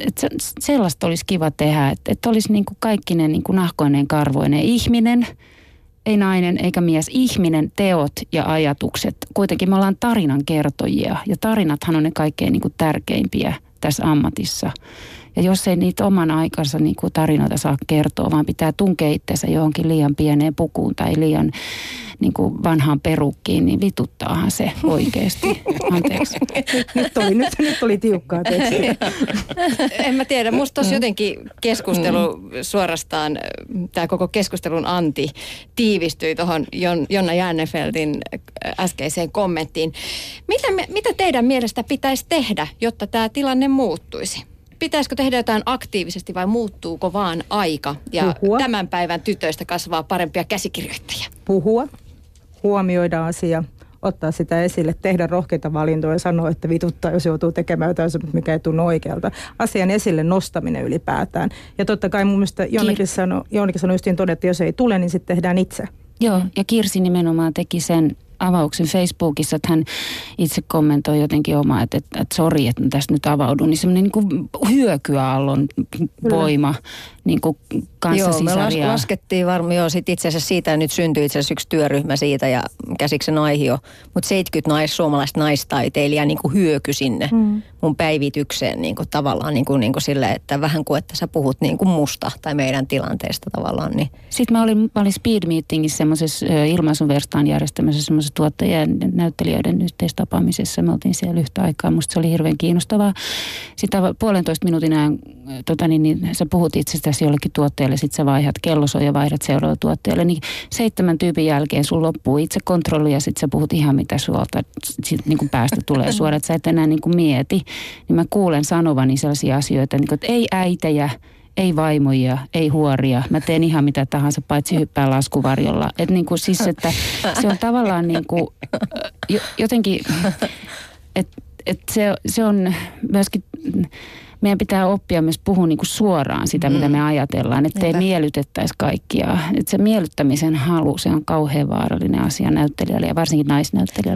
että se, sellaista olisi kiva tehdä, että, että olisi niin kuin kaikkinen niin kuin nahkoinen karvoinen ihminen, ei nainen eikä mies, ihminen, teot ja ajatukset. Kuitenkin me ollaan tarinan kertojia ja tarinathan on ne kaikkein niin kuin tärkeimpiä tässä ammatissa. Ja jos ei niitä oman aikansa niin kuin tarinoita saa kertoa, vaan pitää tunkea itsensä johonkin liian pieneen pukuun tai liian niin kuin vanhaan perukkiin, niin vituttaahan se oikeasti. Anteeksi. nyt, oli, nyt, nyt oli tiukkaa tekstiä. en mä tiedä, musta tuossa jotenkin keskustelu mm. suorastaan, tämä koko keskustelun anti tiivistyi tuohon Jonna Jännefeldin äskeiseen kommenttiin. Mitä, mitä teidän mielestä pitäisi tehdä, jotta tämä tilanne muuttuisi? Pitäisikö tehdä jotain aktiivisesti vai muuttuuko vaan aika ja Puhua. tämän päivän tytöistä kasvaa parempia käsikirjoittajia? Puhua, huomioida asia, ottaa sitä esille, tehdä rohkeita valintoja ja sanoa, että vituttaa, jos joutuu tekemään jotain, mikä ei tunnu oikealta. Asian esille nostaminen ylipäätään. Ja totta kai mun mielestä Jonnekin sanoi, Jonnekin sanoi justiin todeta, että jos ei tule, niin sitten tehdään itse. Joo, ja Kirsi nimenomaan teki sen avauksen Facebookissa, että hän itse kommentoi jotenkin omaa, että, että, että sori, että tästä nyt avaudun, niin semmoinen niin hyökyäallon voima niin kuin Joo, me las, laskettiin varmaan jo sit itse asiassa siitä, ja nyt syntyi itse asiassa yksi työryhmä siitä, ja käsiksen aihio, mutta 70 nais, suomalaista naistaiteilijaa niin kuin hyöky sinne mm. mun päivitykseen niin kuin tavallaan niin kuin, niin kuin sille, että vähän kuin että sä puhut niin kuin musta tai meidän tilanteesta tavallaan. Niin. Sitten mä olin, mä olin Speed Meetingissä semmoisessa ilmaisun verstaan järjestämässä semmoisessa tuottajien näyttelijöiden yhteistapaamisessa. Me oltiin siellä yhtä aikaa, musta se oli hirveän kiinnostavaa. Sitten puolentoista minuutin ajan tota niin, niin sä puhut itsestäsi jollekin tuotteelle, sitten sä vaihdat kellosoja ja vaihdat seuraavalle tuotteelle, niin seitsemän tyypin jälkeen sun loppuu itse kontrolli ja sitten sä puhut ihan mitä suolta sit, niin kuin päästä tulee suoraan, että sä et enää niin kuin mieti. Niin mä kuulen sanovani sellaisia asioita, niin kuin, että ei äitejä, ei vaimoja, ei huoria. Mä teen ihan mitä tahansa, paitsi hyppää laskuvarjolla. Et niin kuin siis, että se on tavallaan niin kuin, jotenkin, että et se, se on myöskin meidän pitää oppia myös puhua niin kuin suoraan sitä, mm. mitä me ajatellaan, ettei Niinpä. miellytettäisi kaikkia. Että se miellyttämisen halu, se on kauhean vaarallinen asia näyttelijälle ja varsinkin naisnäyttelijälle.